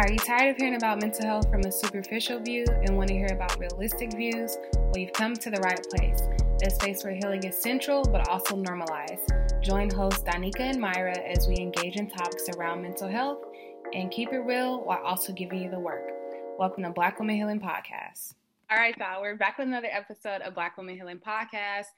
Are you tired of hearing about mental health from a superficial view and want to hear about realistic views? Well, you've come to the right place. A space where healing is central but also normalized. Join hosts Danica and Myra as we engage in topics around mental health and keep it real while also giving you the work. Welcome to Black Woman Healing Podcast. All right, y'all, we're back with another episode of Black Woman Healing Podcast.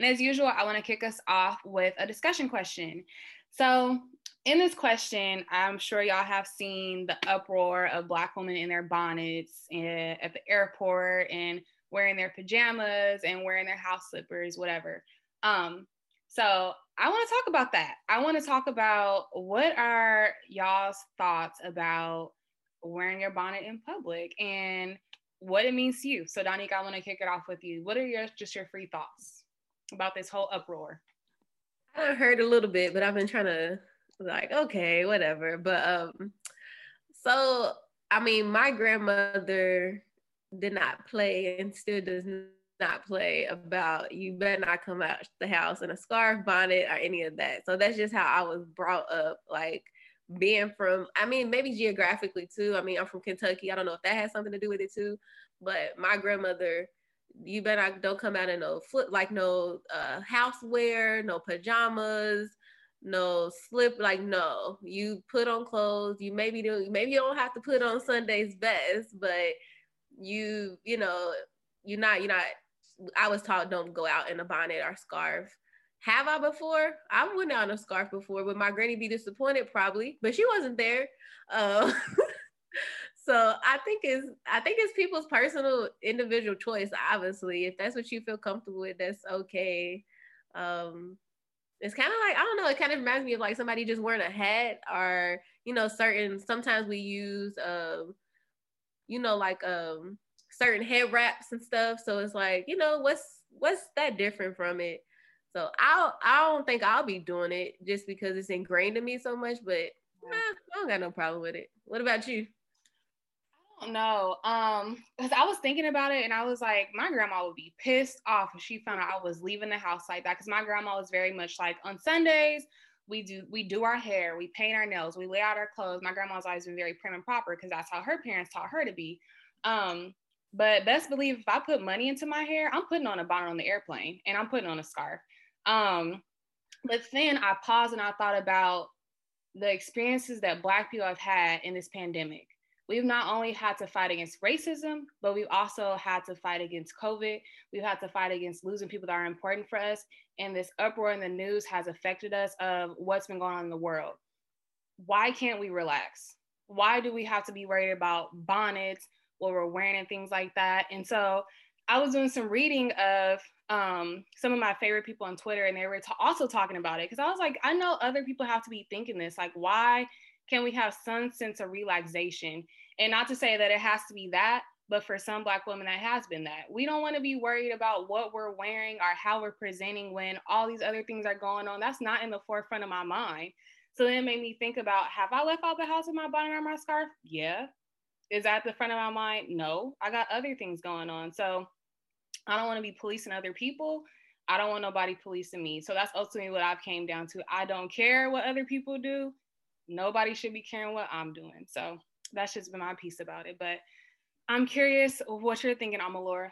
And as usual, I want to kick us off with a discussion question. So, in this question, I'm sure y'all have seen the uproar of Black women in their bonnets and, at the airport and wearing their pajamas and wearing their house slippers, whatever. Um, so I want to talk about that. I want to talk about what are y'all's thoughts about wearing your bonnet in public and what it means to you. So Donique, I want to kick it off with you. What are your just your free thoughts about this whole uproar? I heard a little bit, but I've been trying to like, okay, whatever. But um, so I mean, my grandmother did not play and still does not play about you better not come out the house in a scarf, bonnet, or any of that. So that's just how I was brought up. Like being from, I mean, maybe geographically too. I mean, I'm from Kentucky. I don't know if that has something to do with it too. But my grandmother, you better not don't come out in no flip like no uh, housewear, no pajamas, no slip like no. You put on clothes. You maybe do maybe you don't have to put on sunday's best but you you know you're not you're not i was taught don't go out in a bonnet or scarf. Have i before? I went out in a scarf before would my granny be disappointed probably but she wasn't there. Uh, so i think it's i think it's people's personal individual choice obviously if that's what you feel comfortable with that's okay um it's kind of like I don't know. It kind of reminds me of like somebody just wearing a hat, or you know, certain. Sometimes we use, um, you know, like um, certain head wraps and stuff. So it's like, you know, what's what's that different from it? So I'll I don't think I'll be doing it just because it's ingrained in me so much. But eh, I don't got no problem with it. What about you? Know. Um, because I was thinking about it and I was like, my grandma would be pissed off if she found out I was leaving the house like that. Cause my grandma was very much like on Sundays, we do we do our hair, we paint our nails, we lay out our clothes. My grandma's always been very prim and proper because that's how her parents taught her to be. Um, but best believe if I put money into my hair, I'm putting on a bonnet on the airplane and I'm putting on a scarf. Um, but then I paused and I thought about the experiences that Black people have had in this pandemic we've not only had to fight against racism, but we've also had to fight against COVID. We've had to fight against losing people that are important for us. And this uproar in the news has affected us of what's been going on in the world. Why can't we relax? Why do we have to be worried about bonnets, what we're wearing, and things like that? And so I was doing some reading of um, some of my favorite people on Twitter, and they were also talking about it because I was like, I know other people have to be thinking this. Like, why can we have some sense of relaxation? And not to say that it has to be that, but for some Black women, that has been that. We don't want to be worried about what we're wearing or how we're presenting when all these other things are going on. That's not in the forefront of my mind. So then it made me think about have I left out the house with my bonnet or my scarf? Yeah. Is that the front of my mind? No. I got other things going on. So I don't want to be policing other people. I don't want nobody policing me. So that's ultimately what I've came down to. I don't care what other people do nobody should be caring what I'm doing. So that's just been my piece about it. But I'm curious what you're thinking, Omolara.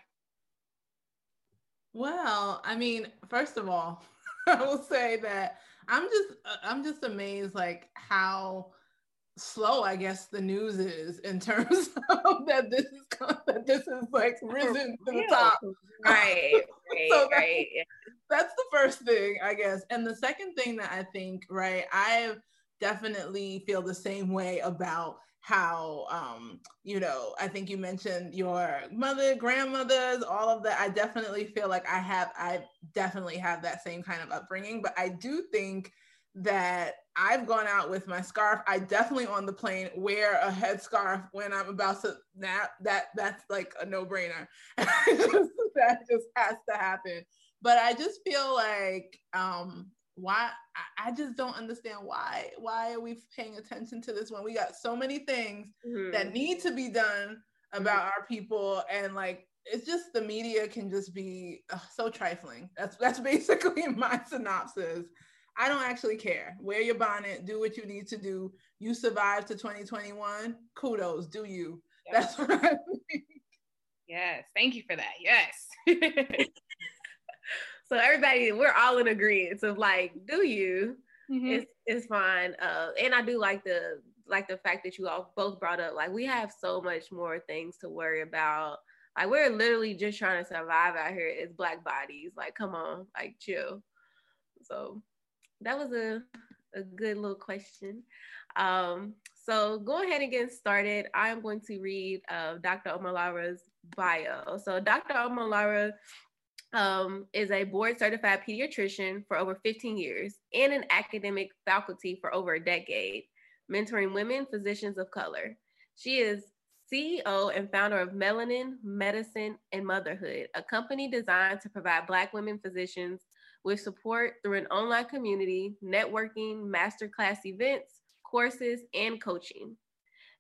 Well, I mean, first of all, I will say that I'm just uh, I'm just amazed like how slow I guess the news is in terms of that this is that this is like risen to the top. Right, right, so right. That's the first thing, I guess. And the second thing that I think, right, I've definitely feel the same way about how um you know i think you mentioned your mother grandmothers all of that. I definitely feel like i have i definitely have that same kind of upbringing but i do think that i've gone out with my scarf. I definitely on the plane wear a headscarf when i'm about to nap. That that's like a no-brainer. That just has to happen. But i just feel like um why I, just don't understand why why are we paying attention to this when we got so many things mm-hmm. that need to be done about mm-hmm. our people and like it's just the media can just be ugh, so trifling that's that's basically my synopsis i don't actually care wear your bonnet do what you need to do you survived to 2021, kudos, do you? That's what I think. Yes, thank you for that. Yes. so everybody, we're all in agreement of like, do you? Mm-hmm. It's it's fine. Uh, and I do like the like the fact that you all both brought up like we have so much more things to worry about. Like we're literally just trying to survive out here as black bodies. Like, come on, like chill. So that was a a good little question. Um, so go ahead and get started. I am going to read uh, Dr. Omolara's bio. So Dr. Omolara um, is a board certified pediatrician for over 15 years and an academic faculty for over a decade, mentoring women physicians of color. She is CEO and founder of Melanin Medicine and Motherhood, a company designed to provide Black women physicians with support through an online community, networking, masterclass events, courses, and coaching.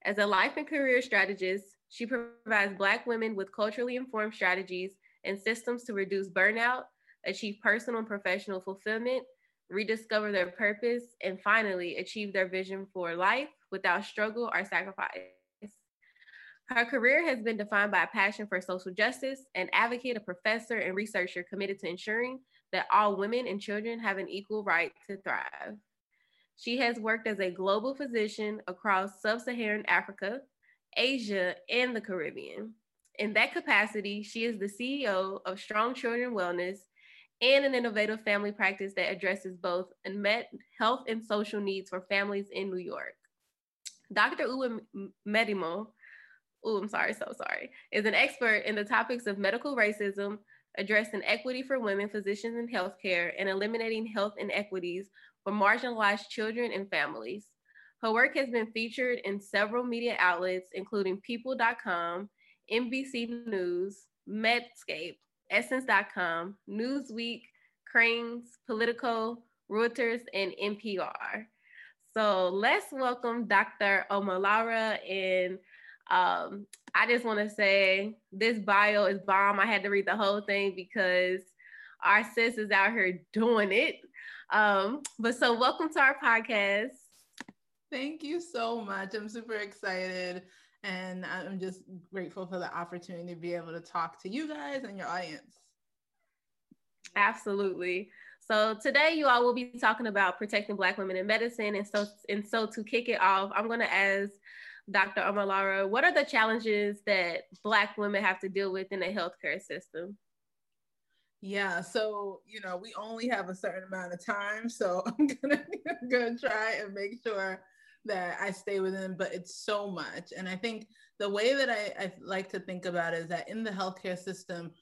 As a life and career strategist, she provides Black women with culturally informed strategies and systems to reduce burnout, achieve personal and professional fulfillment, rediscover their purpose, and finally achieve their vision for life without struggle or sacrifice. Her career has been defined by a passion for social justice, an advocate, a professor, and researcher committed to ensuring that all women and children have an equal right to thrive. She has worked as a global physician across sub Saharan Africa, Asia, and the Caribbean. In that capacity, she is the CEO of Strong Children Wellness and an innovative family practice that addresses both unmet health and social needs for families in New York. Dr. Uwe Medimo, oh, I'm sorry, so sorry, is an expert in the topics of medical racism, addressing equity for women physicians in healthcare, and eliminating health inequities for marginalized children and families. Her work has been featured in several media outlets, including People.com, NBC News, Medscape, Essence.com, Newsweek, Crain's, Politico, Reuters, and NPR. So let's welcome Dr. Omolara. And um, I just want to say this bio is bomb. I had to read the whole thing because our sis is out here doing it. Um, but so welcome to our podcast. Thank you so much. I'm super excited and I'm just grateful for the opportunity to be able to talk to you guys and your audience. Absolutely. So today you all will be talking about protecting Black women in medicine. And so, and so to kick it off, I'm going to ask Dr. Omolara, what are the challenges that Black women have to deal with in the healthcare system? Yeah, so you know, we only have a certain amount of time, so I'm gonna I'm gonna try and make sure that I stay within, but it's so much. And I think the way that I, I like to think about it is that in the healthcare system,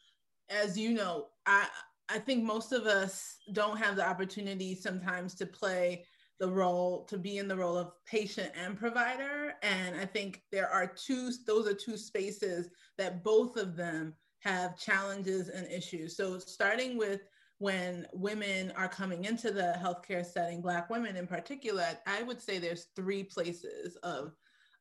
as you know, I I think most of us don't have the opportunity sometimes to play the role to be in the role of patient and provider and i think there are two those are two spaces that both of them have challenges and issues so starting with when women are coming into the healthcare setting, Black women in particular, I would say there's three places of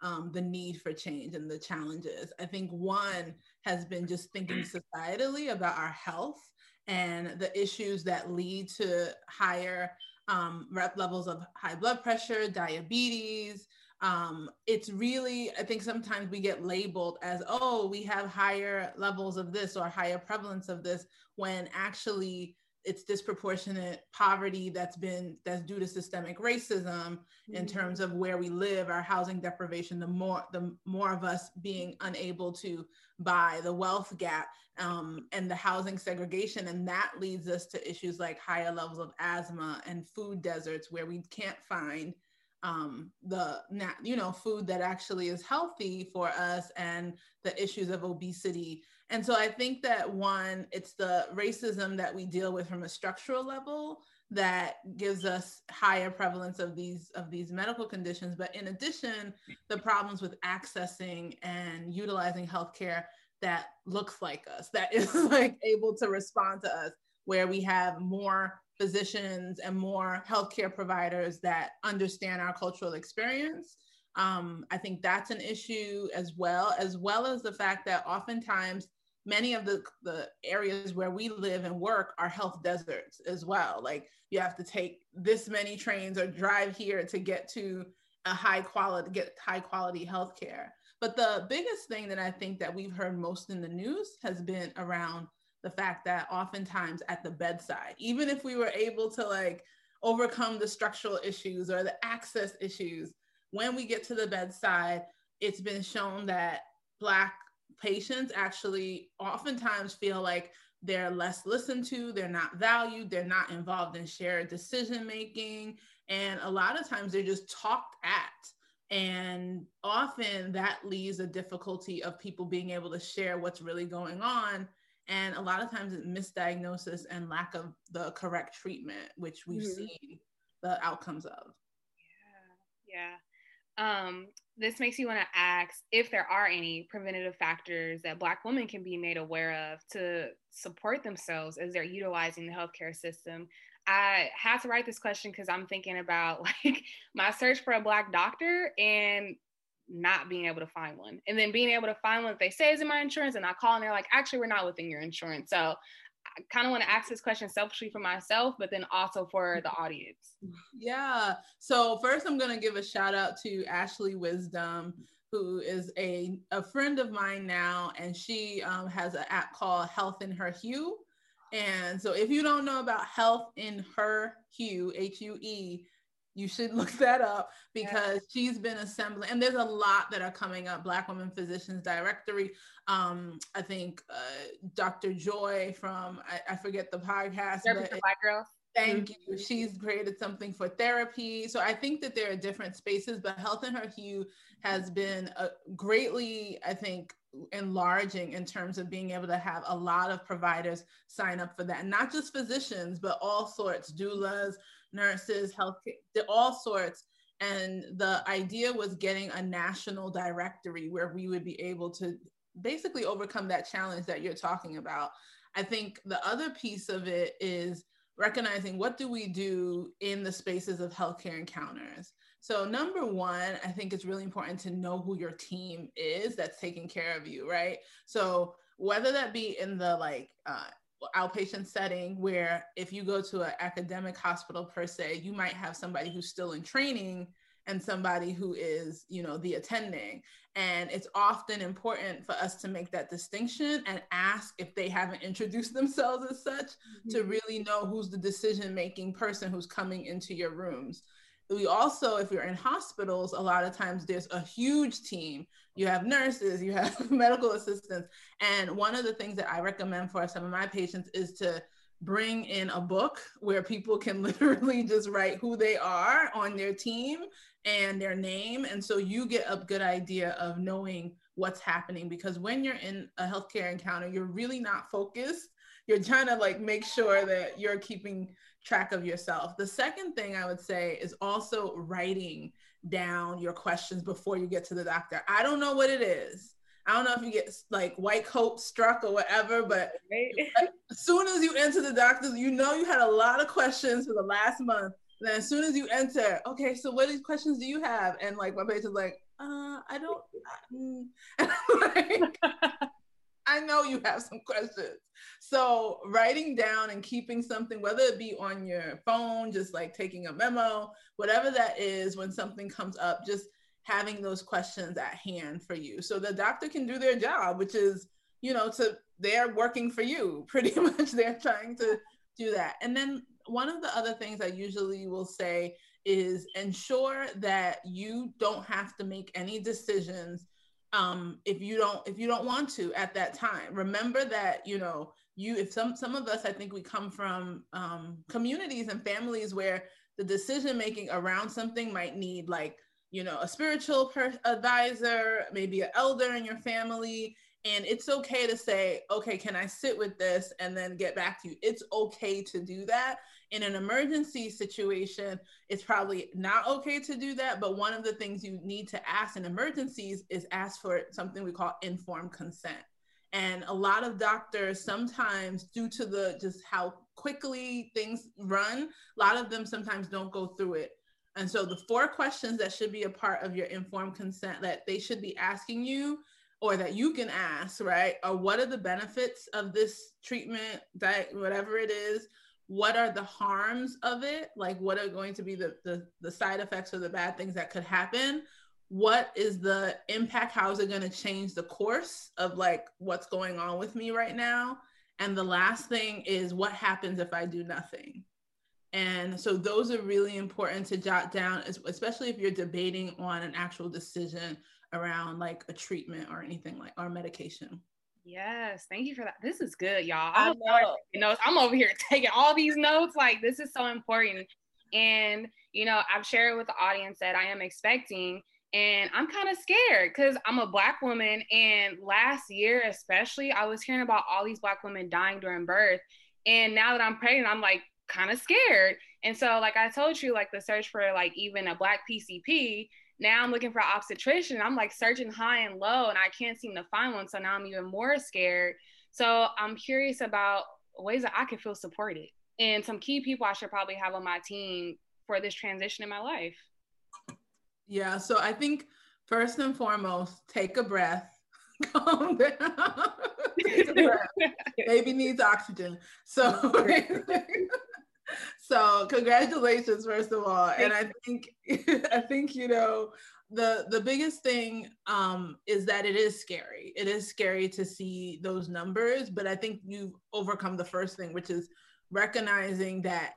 um, the need for change and the challenges. I think one has been just thinking societally about our health and the issues that lead to higher um, levels of high blood pressure, diabetes. Um, it's really, I think sometimes we get labeled as, oh, we have higher levels of this or higher prevalence of this, when actually it's disproportionate poverty that's been that's due to systemic racism mm-hmm. in terms of where we live our housing deprivation the more the more of us being unable to buy the wealth gap um, and the housing segregation and that leads us to issues like higher levels of asthma and food deserts where we can't find um, the you know food that actually is healthy for us and the issues of obesity and so I think that one, it's the racism that we deal with from a structural level that gives us higher prevalence of these of these medical conditions. But in addition, the problems with accessing and utilizing healthcare that looks like us, that is like able to respond to us, where we have more physicians and more healthcare providers that understand our cultural experience. Um, I think that's an issue as well, as well as the fact that oftentimes many of the, the areas where we live and work are health deserts as well. Like you have to take this many trains or drive here to get to a high quality get high quality health care but the biggest thing that i think that we've heard most in the news has been around the fact that oftentimes at the bedside even if we were able to like overcome the structural issues or the access issues when we get to the bedside it's been shown that black patients actually oftentimes feel like they're less listened to, they're not valued, they're not involved in shared decision making. And a lot of times they're just talked at. And often that leaves a difficulty of people being able to share what's really going on. And a lot of times it's misdiagnosis and lack of the correct treatment, which we've mm-hmm. seen the outcomes of. Yeah. Yeah. Um, this makes you want to ask if there are any preventative factors that Black women can be made aware of to support themselves as they're utilizing the healthcare system. I had to write this question because I'm thinking about like my search for a Black doctor and not being able to find one. And then being able to find one that they say is in my insurance and I call and they're like, actually, we're not within your insurance. So kind of want to ask this question selfishly for myself, but then also for the audience. Yeah. So first, I'm going to give a shout out to Ashlee Wisdom, who is a, a friend of mine now, and she um, has an app called Health in Her Hue. And so if you don't know about Health in Her Hue, H U E, you should look that up because yeah. she's been assembling and there's a lot that are coming up black women physicians directory um i think uh, dr joy from i, I forget the podcast black girls Thank mm-hmm. you. She's created something for therapy. So I think that there are different spaces, but Health in Her Hue has been a, greatly, I think, enlarging in terms of being able to have a lot of providers sign up for that. not just physicians, but all sorts, doulas, nurses, health, all sorts. And the idea was getting a national directory where we would be able to basically overcome that challenge that you're talking about. I think the other piece of it is recognizing what do we do in the spaces of healthcare encounters. So number one, I think it's really important to know who your team is that's taking care of you, right? So whether that be in the like uh, outpatient setting where if you go to an academic hospital per se you might have somebody who's still in training and somebody who is you know the attending and it's often important for us to make that distinction and ask if they haven't introduced themselves as such mm-hmm. to really know who's the decision making person who's coming into your rooms we also if you're in hospitals a lot of times there's a huge team. You have nurses you have medical assistants. And one of the things that i recommend for some of my patients is to bring in a book where people can literally just write who they are on their team and their name. And so you get a good idea of knowing what's happening because when you're in a healthcare encounter you're really not focused. You're trying to like make sure that you're keeping track of yourself. The second thing I would say is also writing down your questions before you get to the doctor. I don't know what it is. I don't know if you get like white coat struck or whatever, but as soon as you enter the doctor, you know you had a lot of questions for the last month. And then as soon as you enter, okay, so what these questions do you have? And like my patient's like, uh, I don't. like, I know you have some questions. So writing down and keeping something, whether it be on your phone, just like taking a memo, whatever that is, when something comes up, just having those questions at hand for you. So the doctor can do their job, which is, you know, to they're working for you. Pretty much they're trying to do that. And then one of the other things I usually will say is ensure that you don't have to make any decisions um, if you don't if you don't want to at that time. Remember that you know you if some some of us i think we come from um, communities and families where the decision making around something might need like you know a spiritual per- advisor maybe an elder in your family. And it's okay to say okay can i sit with this and then get back to you? It's okay to do that in an emergency situation, it's probably not okay to do that. But one of the things you need to ask in emergencies is ask for something we call informed consent. And a lot of doctors sometimes, due to the just how quickly things run, a lot of them sometimes don't go through it. And so the four questions that should be a part of your informed consent that they should be asking you or that you can ask, right? Are what are the benefits of this treatment, diet, whatever it is? What are the harms of it? Like what are going to be the, the the side effects or the bad things that could happen? What is the impact? How is it going to change the course of like what's going on with me right now? And the last thing is what happens if i do nothing? And so those are really important to jot down especially if you're debating on an actual decision around like a treatment or anything like or medication Yes, thank you for that. This is good, y'all. I know. Notes. I'm over here taking all these notes. Like this is so important. And you know, I've shared with the audience that I am expecting, and I'm kind of scared because I'm a black woman. And last year, especially, I was hearing about all these black women dying during birth. And now that I'm pregnant, I'm like kind of scared. And so, like I told you, like the search for like even a black PCP now I'm looking for an obstetrician. I'm like searching high and low and I can't seem to find one. So now I'm even more scared. So I'm curious about ways that I can feel supported and some key people I should probably have on my team for this transition in my life. Yeah. So I think first and foremost, take a breath. Calm down. take a breath. Baby needs oxygen. So so congratulations first of all. And i think i think you know the the biggest thing um is that it is scary. It is scary to see those numbers but i think you've overcome the first thing which is recognizing that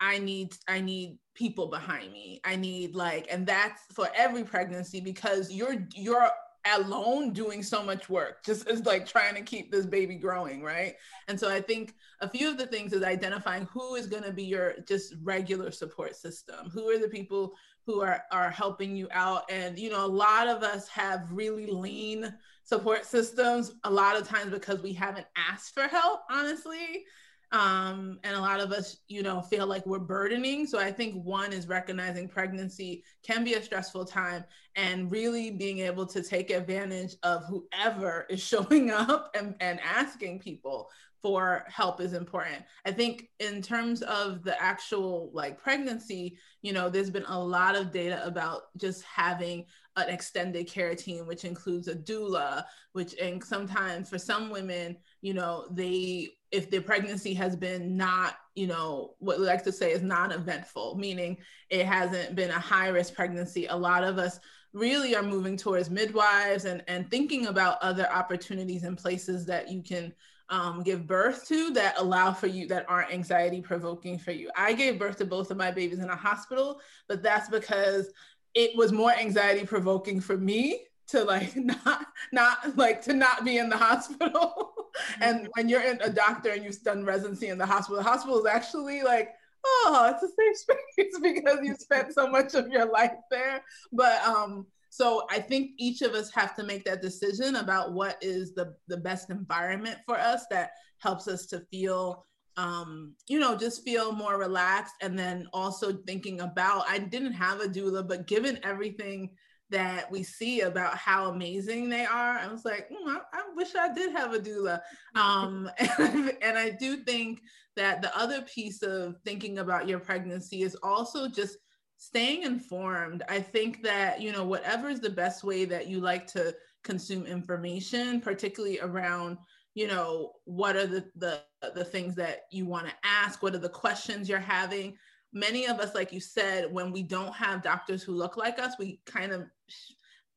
i need i need people behind me. I need like and that's for every pregnancy because you're you're alone doing so much work just as like trying to keep this baby growing right? And so i think a few of the things is identifying who is going to be your just regular support system. Who are the people who are are helping you out? And you know a lot of us have really lean support systems a lot of times because we haven't asked for help honestly um, and a lot of us you know feel like we're burdening so i think one is recognizing pregnancy can be a stressful time and really being able to take advantage of whoever is showing up and, and asking people for help is important. I think in terms of the actual like pregnancy, you know, there's been a lot of data about just having an extended care team, which includes a doula, which and sometimes for some women, you know, they if the pregnancy has been not, you know, what we like to say is non-eventful, meaning it hasn't been a high risk pregnancy. A lot of us really are moving towards midwives and and thinking about other opportunities and places that you can um, give birth to that allow for you that aren't anxiety provoking for you. I gave birth to both of my babies in a hospital, but that's because it was more anxiety provoking for me to like not not like to not be in the hospital. and mm-hmm. when you're in a doctor and you've done residency in the hospital, the hospital is actually like oh, it's a safe space because you spent so much of your life there. But um, so I think each of us have to make that decision about what is the, the best environment for us that helps us to feel um, you know, just feel more relaxed. And then also thinking about, I didn't have a doula, but given everything that we see about how amazing they are, I was like, mm, I, I, wish I did have a doula. Um, and, and I do think that the other piece of thinking about your pregnancy is also just staying informed. I think that, you know, whatever is the best way that you like to consume information, particularly around, you know, what are the the, the things that you want to ask, what are the questions you're having. Many of us, like you said, when we don't have doctors who look like us, we kind of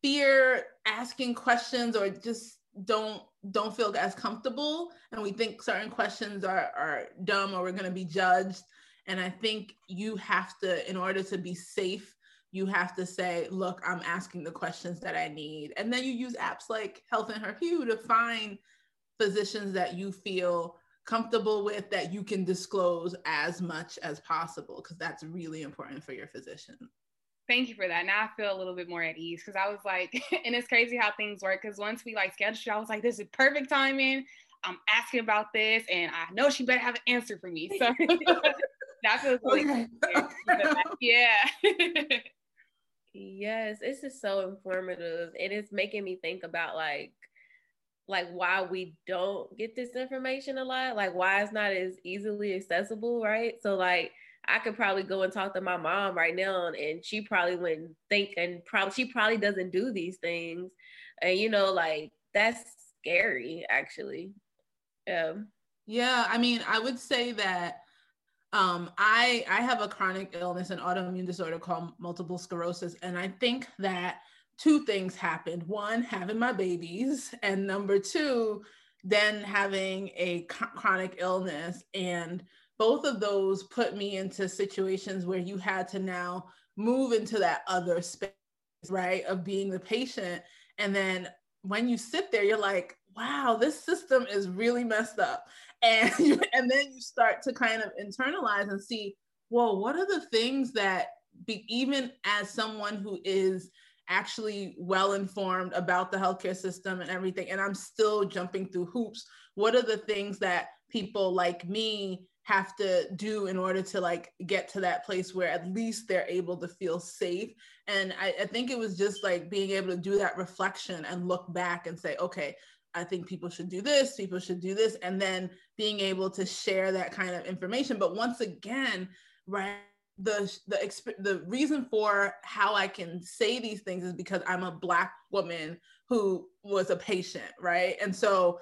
fear asking questions or just don't don't feel as comfortable and we think certain questions are are dumb or we're going to be judged and I think you have to, in order to be safe, you have to say, look, I'm asking the questions that I need. And then you use apps like Health in Her Hue to find physicians that you feel comfortable with that you can disclose as much as possible, because that's really important for your physician. Thank you for that. Now I feel a little bit more at ease because I was like, and it's crazy how things work. Because once we like scheduled, I was like, this is perfect timing. I'm asking about this, and I know she better have an answer for me. So that feels okay. yeah. yes, this is so informative. and It is making me think about like like why we don't get this information a lot, like why it's not as easily accessible, right? So like I could probably go and talk to my mom right now and she probably wouldn't think and probably she probably doesn't do these things. And you know, like that's scary actually. Yeah. Yeah, I mean, I would say that um, I I have a chronic illness, an autoimmune disorder called multiple sclerosis, and I think that two things happened: one, having my babies, and number two, then having a chronic illness, and both of those put me into situations where you had to now move into that other space, right, of being the patient, and then when you sit there, you're like, wow, this system is really messed up. And you, and then you start to kind of internalize and see well what are the things that be, even as someone who is actually well informed about the healthcare system and everything and i'm still jumping through hoops what are the things that people like me have to do in order to like get to that place where at least they're able to feel safe and I, I think it was just like being able to do that reflection and look back and say okay I think people should do this, people should do this, and then being able to share that kind of information. But once again, right, the the exp- the reason for how I can say these things is because I'm a black woman who was a patient, right? And so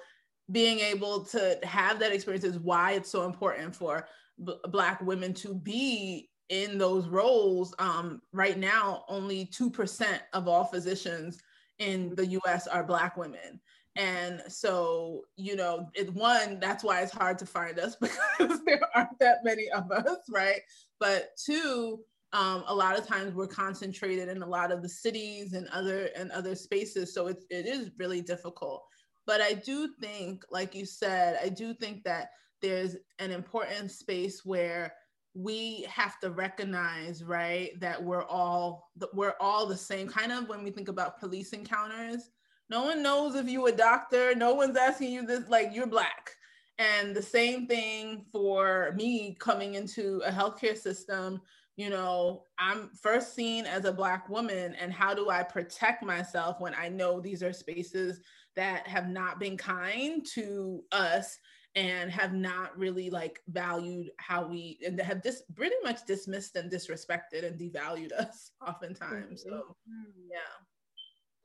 being able to have that experience is why it's so important for b- black women to be in those roles um, right now only 2% of all physicians in the us are black women and so, you know, it, one, that's why it's hard to find us because there aren't that many of us, right? But two, um, a lot of times we're concentrated in a lot of the cities and other and other spaces, so it's it is really difficult. But I do think, like you said, I do think that there's an important space where we have to recognize right that we're all we're all the same kind of when we think about police encounters no one knows if you a doctor. No one's asking you this, like you're black. And the same thing for me coming into a healthcare system. You know, I'm first seen as a black woman, and how do I protect myself when I know these are spaces that have not been kind to us and have not really like valued how we and have just pretty much dismissed and disrespected and devalued us oftentimes. So mm-hmm. yeah.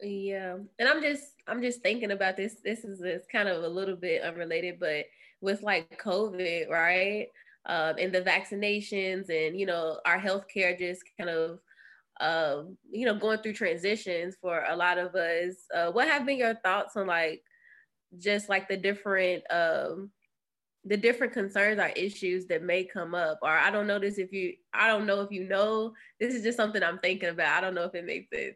Yeah, and I'm just I'm just thinking about this. This is it's kind of a little bit unrelated, but with like COVID, right? Um, and the vaccinations, and you know, our healthcare just kind of, um, you know, going through transitions for a lot of us. Uh, what have been your thoughts on like, just like the different, um, the different concerns or issues that may come up? Or I don't know this if you, I don't know if you know. This is just something I'm thinking about. I don't know if it makes sense.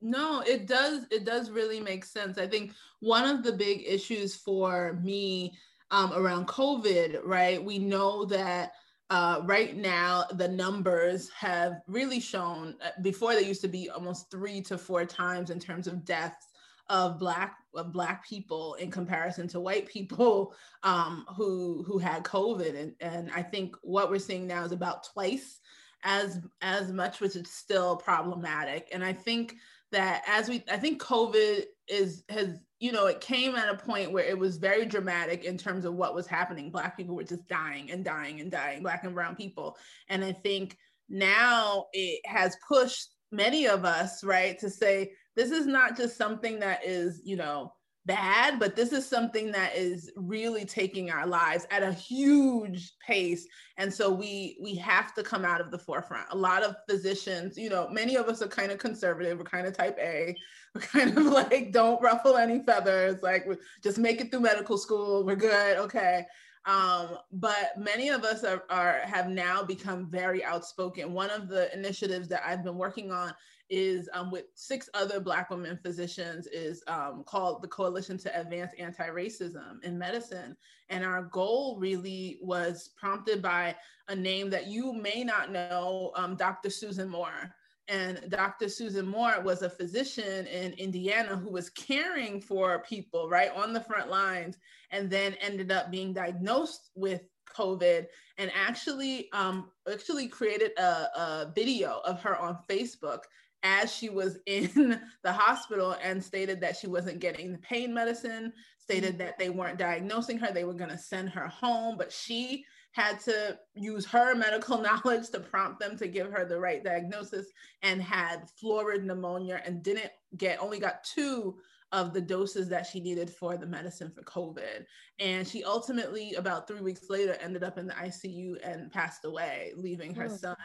No, it does. It does really make sense. I think one of the big issues for me um, around COVID, right? We know that uh, right now the numbers have really shown. Uh, before they used to be almost three to four times in terms of deaths of black of black people in comparison to white people um, who who had COVID, and and I think what we're seeing now is about twice as as much, which is still problematic. And I think that as we i think covid is has you know it came at a point where it was very dramatic in terms of what was happening. Black people were just dying and dying and dying black and brown people. And i think now it has pushed many of us right to say this is not just something that is you know bad, but this is something that is really taking our lives at a huge pace. And so we we have to come out of the forefront. A lot of physicians, you know, many of us are kind of conservative, we're kind of type A, we're kind of like don't ruffle any feathers, like just make it through medical school, we're good, okay. Um, but many of us are, are have now become very outspoken. One of the initiatives that I've been working on is um, with six other Black women physicians is um, called the Coalition to Advance Anti-Racism in Medicine. And our goal really was prompted by a name that you may not know, um, Dr. Susan Moore. And Dr. Susan Moore was a physician in Indiana who was caring for people right on the front lines and then ended up being diagnosed with COVID and actually um, actually created a, a video of her on Facebook as she was in the hospital and stated that she wasn't getting the pain medicine, stated that they weren't diagnosing her, they were going to send her home, but she had to use her medical knowledge to prompt them to give her the right diagnosis and had florid pneumonia and didn't get only got two of the doses that she needed for the medicine for COVID. And she ultimately, about three weeks later, ended up in the ICU and passed away, leaving her oh. son.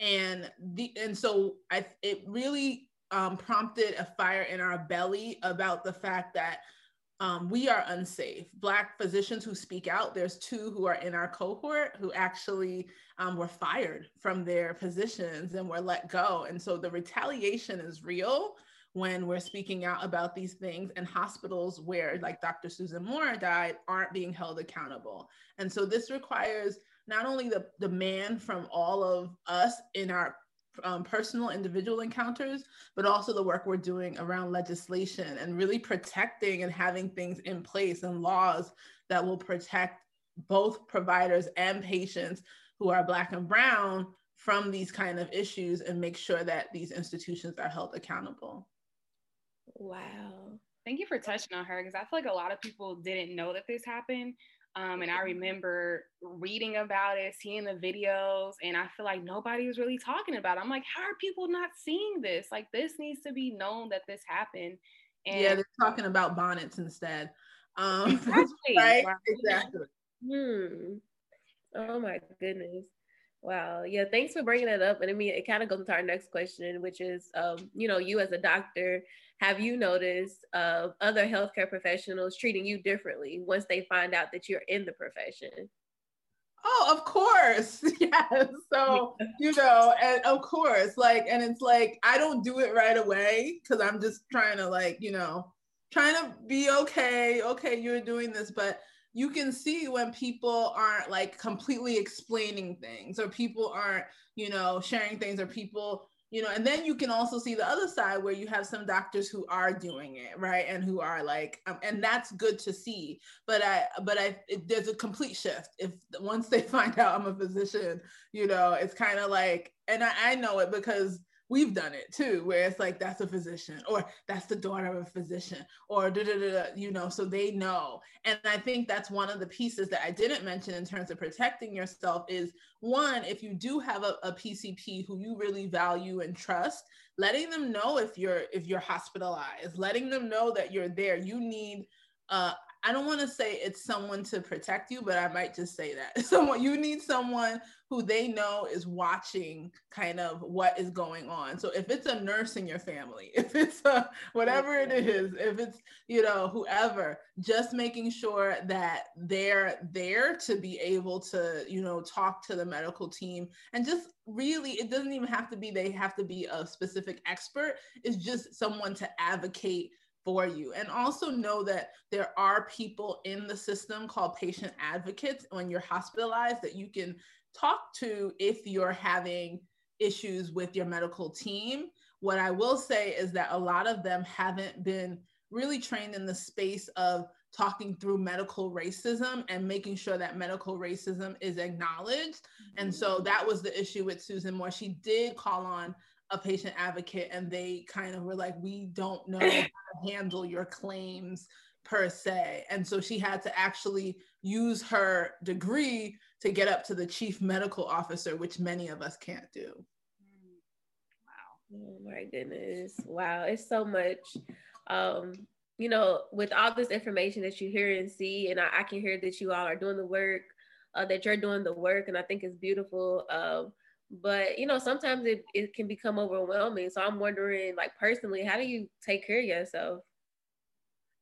And the and so I it really um, prompted a fire in our belly about the fact that um, we are unsafe. Black physicians who speak out, there's two who are in our cohort who actually um, were fired from their positions and were let go. And so the retaliation is real when we're speaking out about these things and hospitals where like dr susan moore died aren't being held accountable and so this requires not only the demand from all of us in our um, personal individual encounters but also the work we're doing around legislation and really protecting and having things in place and laws that will protect both providers and patients who are black and brown from these kind of issues and make sure that these institutions are held accountable Wow. Thank you for touching on her because I feel like a lot of people didn't know that this happened. Um, and I remember reading about it, seeing the videos, and I feel like nobody was really talking about it. I'm like, how are people not seeing this? Like, this needs to be known that this happened. And yeah, they're talking about bonnets instead. Um, exactly. right? Exactly. Hmm. Oh my goodness. Wow. Yeah. Thanks for bringing that up. And I mean, it kind of goes into our next question, which is, um, you know, you as a doctor, have you noticed uh, other healthcare professionals treating you differently once they find out that you're in the profession? Oh, of course. Yes. So, you know, and of course, like, and it's like, I don't do it right away because I'm just trying to, like, you know, trying to be okay. Okay, you're doing this, but you can see when people aren't like completely explaining things or people aren't, you know, sharing things or people you know and then you can also see the other side where you have some doctors who are doing it right? And who are like um, and that's good to see. But i but i it, there's a complete shift. If once they find out i'm a physician you know it's kind of like and I, I know it because we've done it too, where it's like that's a physician or that's the daughter of a physician or da, da, da, you know, so they know. And I think that's one of the pieces that I didn't mention in terms of protecting yourself is one, if you do have a, a PCP who you really value and trust, letting them know if you're if you're hospitalized, letting them know that you're there. You need uh, I don't want to say it's someone to protect you, but I might just say that someone you need someone who they know is watching kind of what is going on. So if it's a nurse in your family, if it's a whatever it is, if it's you know whoever, just making sure that they're there to be able to you know talk to the medical team and just really it doesn't even have to be they have to be a specific expert. It's just someone to advocate for you. And also know that there are people in the system called patient advocates when you're hospitalized that you can talk to if you're having issues with your medical team. What I will say is that a lot of them haven't been really trained in the space of talking through medical racism and making sure that medical racism is acknowledged. And so mm-hmm. that was the issue with Susan Moore. She did call on a patient advocate and they kind of were like, we don't know handle your claims per se. And so she had to actually use her degree to get up to the chief medical officer, which many of us can't do. Wow. Oh my goodness. Wow. It's so much. Um, you know, with all this information that you hear and see, and I, I can hear that you all are doing the work, uh, that you're doing the work, and I think it's beautiful. Um, but you know sometimes it, it can become overwhelming. So i'm wondering like personally how do you take care of yourself?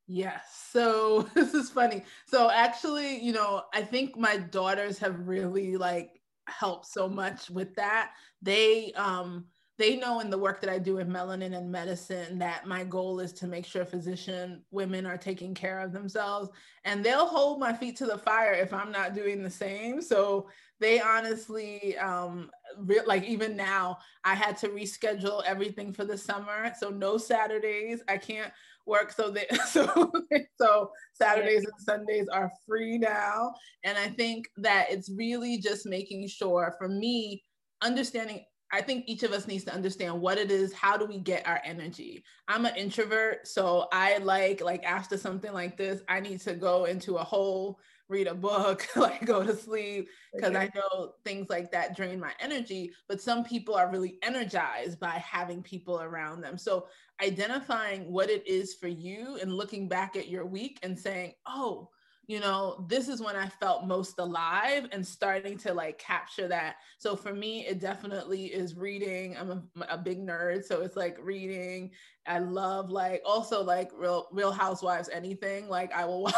Yes. So this is funny. So actually you know i think my daughters have really like helped so much with that. They um they know in the work that I do in melanin and medicine that my goal is to make sure physician women are taking care of themselves and they'll hold my feet to the fire if I'm not doing the same. So they honestly, um, re- like even now, I had to reschedule everything for the summer. So no Saturdays. I can't work. So they, so so Saturdays and Sundays are free now. And I think that it's really just making sure for me understanding I think each of us needs to understand what it is. How do we get our energy? I'm an introvert, so I like like after something like this, I need to go into a hole, read a book, like go to sleep because okay. I know things like that drain my energy. But some people are really energized by having people around them. So identifying what it is for you and looking back at your week and saying, oh, you know, this is when I felt most alive and starting to like capture that. So for me, it definitely is reading. I'm a, a, big nerd, so it's like reading. I love like also like real Real Housewives anything. Like I will watch,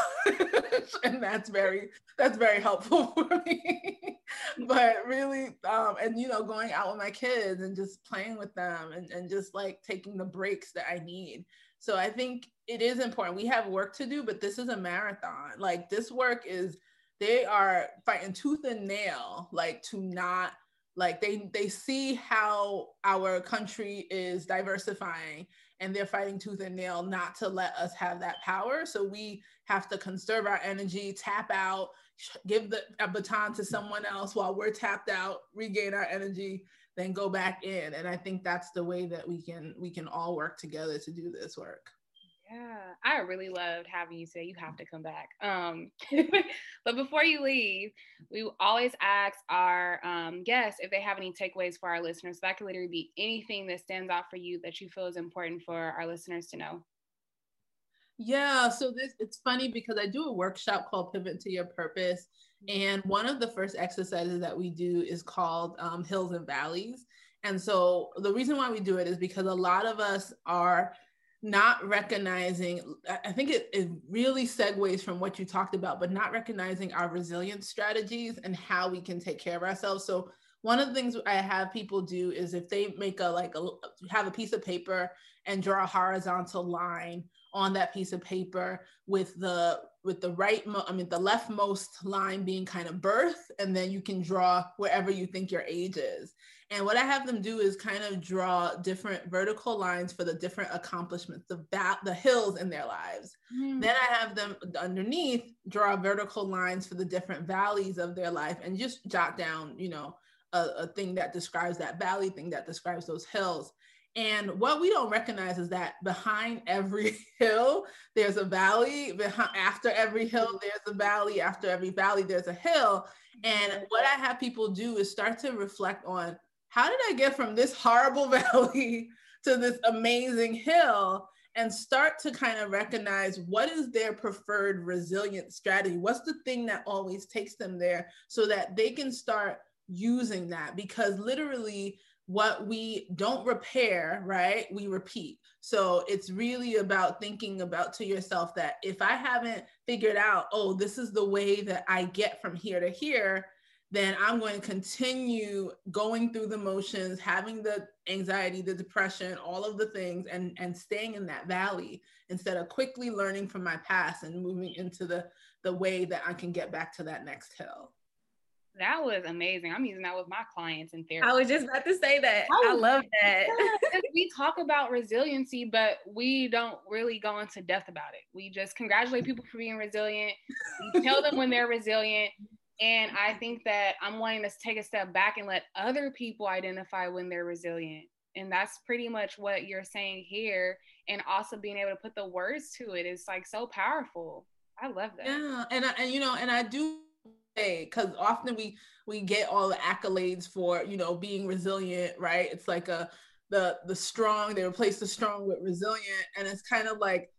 and that's very that's very helpful for me. but really, um, and you know, going out with my kids and just playing with them and, and just like taking the breaks that I need. So I think it is important. We have work to do, but this is a marathon. Like this work is they are fighting tooth and nail like to not like they they see how our country is diversifying and they're fighting tooth and nail not to let us have that power so we have to conserve our energy tap out give the baton to someone else while we're tapped out regain our energy then go back in and i think that's the way that we can we can all work together to do this work yeah, I really loved having you say you have to come back. Um, but before you leave, we always ask our um, guests if they have any takeaways for our listeners. So that could literally be anything that stands out for you that you feel is important for our listeners to know. Yeah, so this it's funny because I do a workshop called Pivot to Your Purpose. And one of the first exercises that we do is called um, Hills and Valleys. And so the reason why we do it is because a lot of us are not recognizing i think it, it really segues from what you talked about but not recognizing our resilience strategies and how we can take care of ourselves so one of the things i have people do is if they make a like a have a piece of paper and draw a horizontal line on that piece of paper with the with the right mo- i mean the leftmost line being kind of birth and then you can draw wherever you think your age is. And what i have them do is kind of draw different vertical lines for the different accomplishments the ba- the hills in their lives. Mm. then i have them underneath draw vertical lines for the different valleys of their life and just jot down you know a, a thing that describes that valley thing that describes those hills and what we don't recognize is that behind every hill, there's a valley. Behind, after every hill, there's a valley. After every valley, there's a hill. And what I have people do is start to reflect on how did I get from this horrible valley to this amazing hill? And start to kind of recognize what is their preferred resilient strategy? What's the thing that always takes them there so that they can start using that? Because literally, what we don't repair, right, we repeat. So it's really about thinking about to yourself that if I haven't figured out, oh, this is the way that I get from here to here, then I'm going to continue going through the motions, having the anxiety, the depression, all of the things, and, and staying in that valley instead of quickly learning from my past and moving into the, the way that I can get back to that next hill. That was amazing. I'm using that with my clients in therapy. I was just about to say that. I, I love that. we talk about resiliency, but we don't really go into depth about it. We just congratulate people for being resilient. We tell them when they're resilient. And I think that I'm wanting to take a step back and let other people identify when they're resilient. And that's pretty much what you're saying here. And also being able to put the words to it is like so powerful. I love that. Yeah. And, I, and you know, and I do because often we we get all the accolades for you know being resilient right? It's like a the the strong they replace the strong with resilient and it's kind of like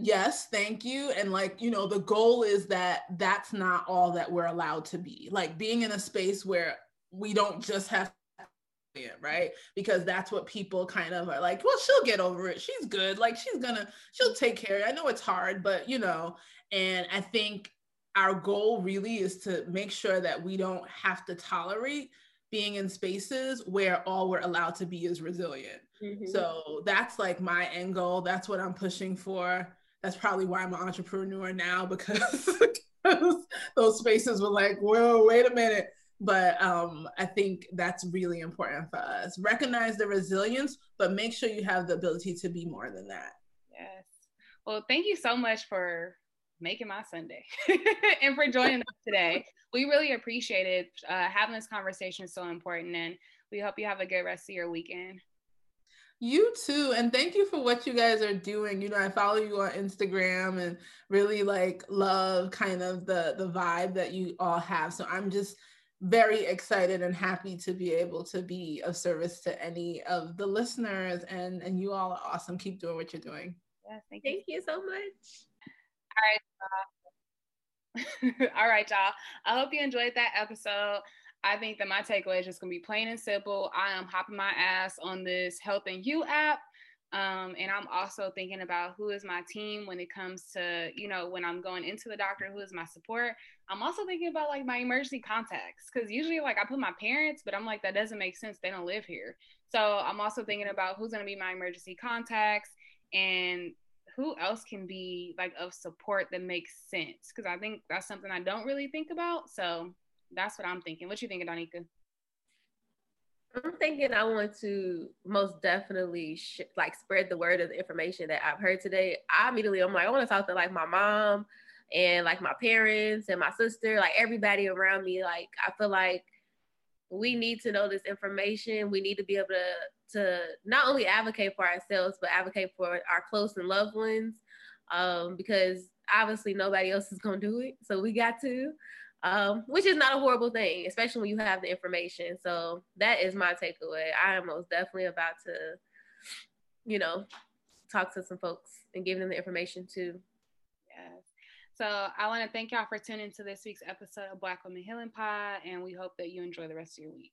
yes thank you and like you know the goal is that that's not all that we're allowed to be. Like being in a space where we don't just have right? Because that's what people kind of are like well she'll get over it. She's good. Like she's gonna she'll take care. I know it's hard but you know. And i think our goal really is to make sure that we don't have to tolerate being in spaces where all we're allowed to be is resilient. Mm-hmm. So that's like my end goal. That's what I'm pushing for. That's probably why I'm an entrepreneur now because those spaces were like, whoa, wait a minute. But um, I think that's really important for us. Recognize the resilience, but make sure you have the ability to be more than that. Yes. Well, thank you so much for making my Sunday and for joining us today. We really appreciate it. Uh, having this conversation is so important, and we hope you have a good rest of your weekend. You too, and thank you for what you guys are doing. You know, I follow you on Instagram and really like love kind of the the vibe that you all have. So I'm just very excited and happy to be able to be of service to any of the listeners. And and you all are awesome. Keep doing what you're doing. Yes, thank, thank you. you so much. All right. all right, y'all. I hope you enjoyed that episode. I think that my takeaway is just gonna be plain and simple. I am hopping my ass on this and You app. Um, and I'm also thinking about who is my team when it comes to, you know, when I'm going into the doctor, who is my support. I'm also thinking about like my emergency contacts because usually, like, I put my parents, but I'm like, that doesn't make sense. They don't live here. So I'm also thinking about who's going to be my emergency contacts and who else can be like of support that makes sense because I think that's something I don't really think about. So that's what I'm thinking. What you thinking, Donika? I'm thinking I want to most definitely sh- like spread the word of the information that I've heard today. I immediately I'm like I want to talk to like my mom and like my parents and my sister, like everybody around me. Like I feel like we need to know this information. We need to be able to to not only advocate for ourselves but advocate for our close and loved ones um, because obviously nobody else is gonna do it. So we got to um, which is not a horrible thing, especially when you have the information. So that is my takeaway. I am most definitely about to, you know, talk to some folks and give them the information too. So I want to thank y'all for tuning to this week's episode of Black Women Healing Pod, and we hope that you enjoy the rest of your week.